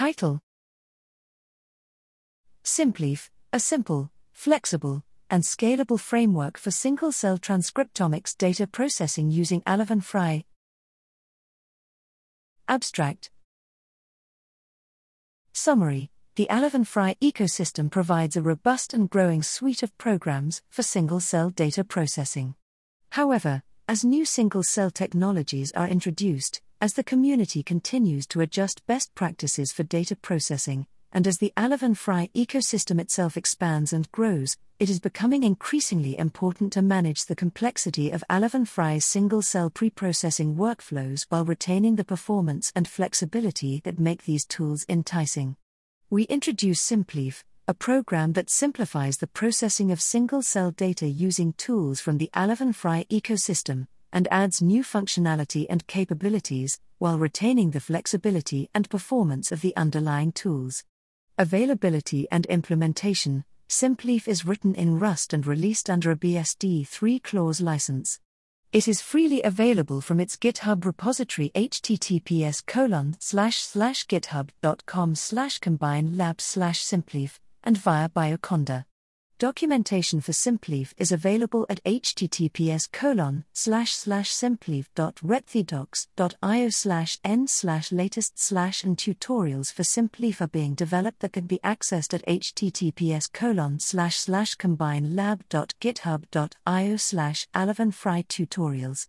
Title simpleaf, a simple, flexible, and scalable framework for single cell transcriptomics data processing using Fry. Abstract Summary The Fry ecosystem provides a robust and growing suite of programs for single cell data processing. However, as new single cell technologies are introduced, as the community continues to adjust best practices for data processing, and as the Fry ecosystem itself expands and grows, it is becoming increasingly important to manage the complexity of Fry's single cell preprocessing workflows while retaining the performance and flexibility that make these tools enticing. We introduce simpleaf, a program that simplifies the processing of single cell data using tools from the Fry ecosystem and adds new functionality and capabilities while retaining the flexibility and performance of the underlying tools. Availability and implementation Simpleaf is written in Rust and released under a BSD 3 clause license. It is freely available from its GitHub repository https colon slash slash github.com slash combine lab slash simpleaf and via Bioconda. Documentation for simpleaf is available at https colon slash slash simpleaf.rethidocs.io slash n slash latest slash and tutorials for simpleaf are being developed that can be accessed at https colon slash slash combinelab.github.io slash alevin-fry tutorials.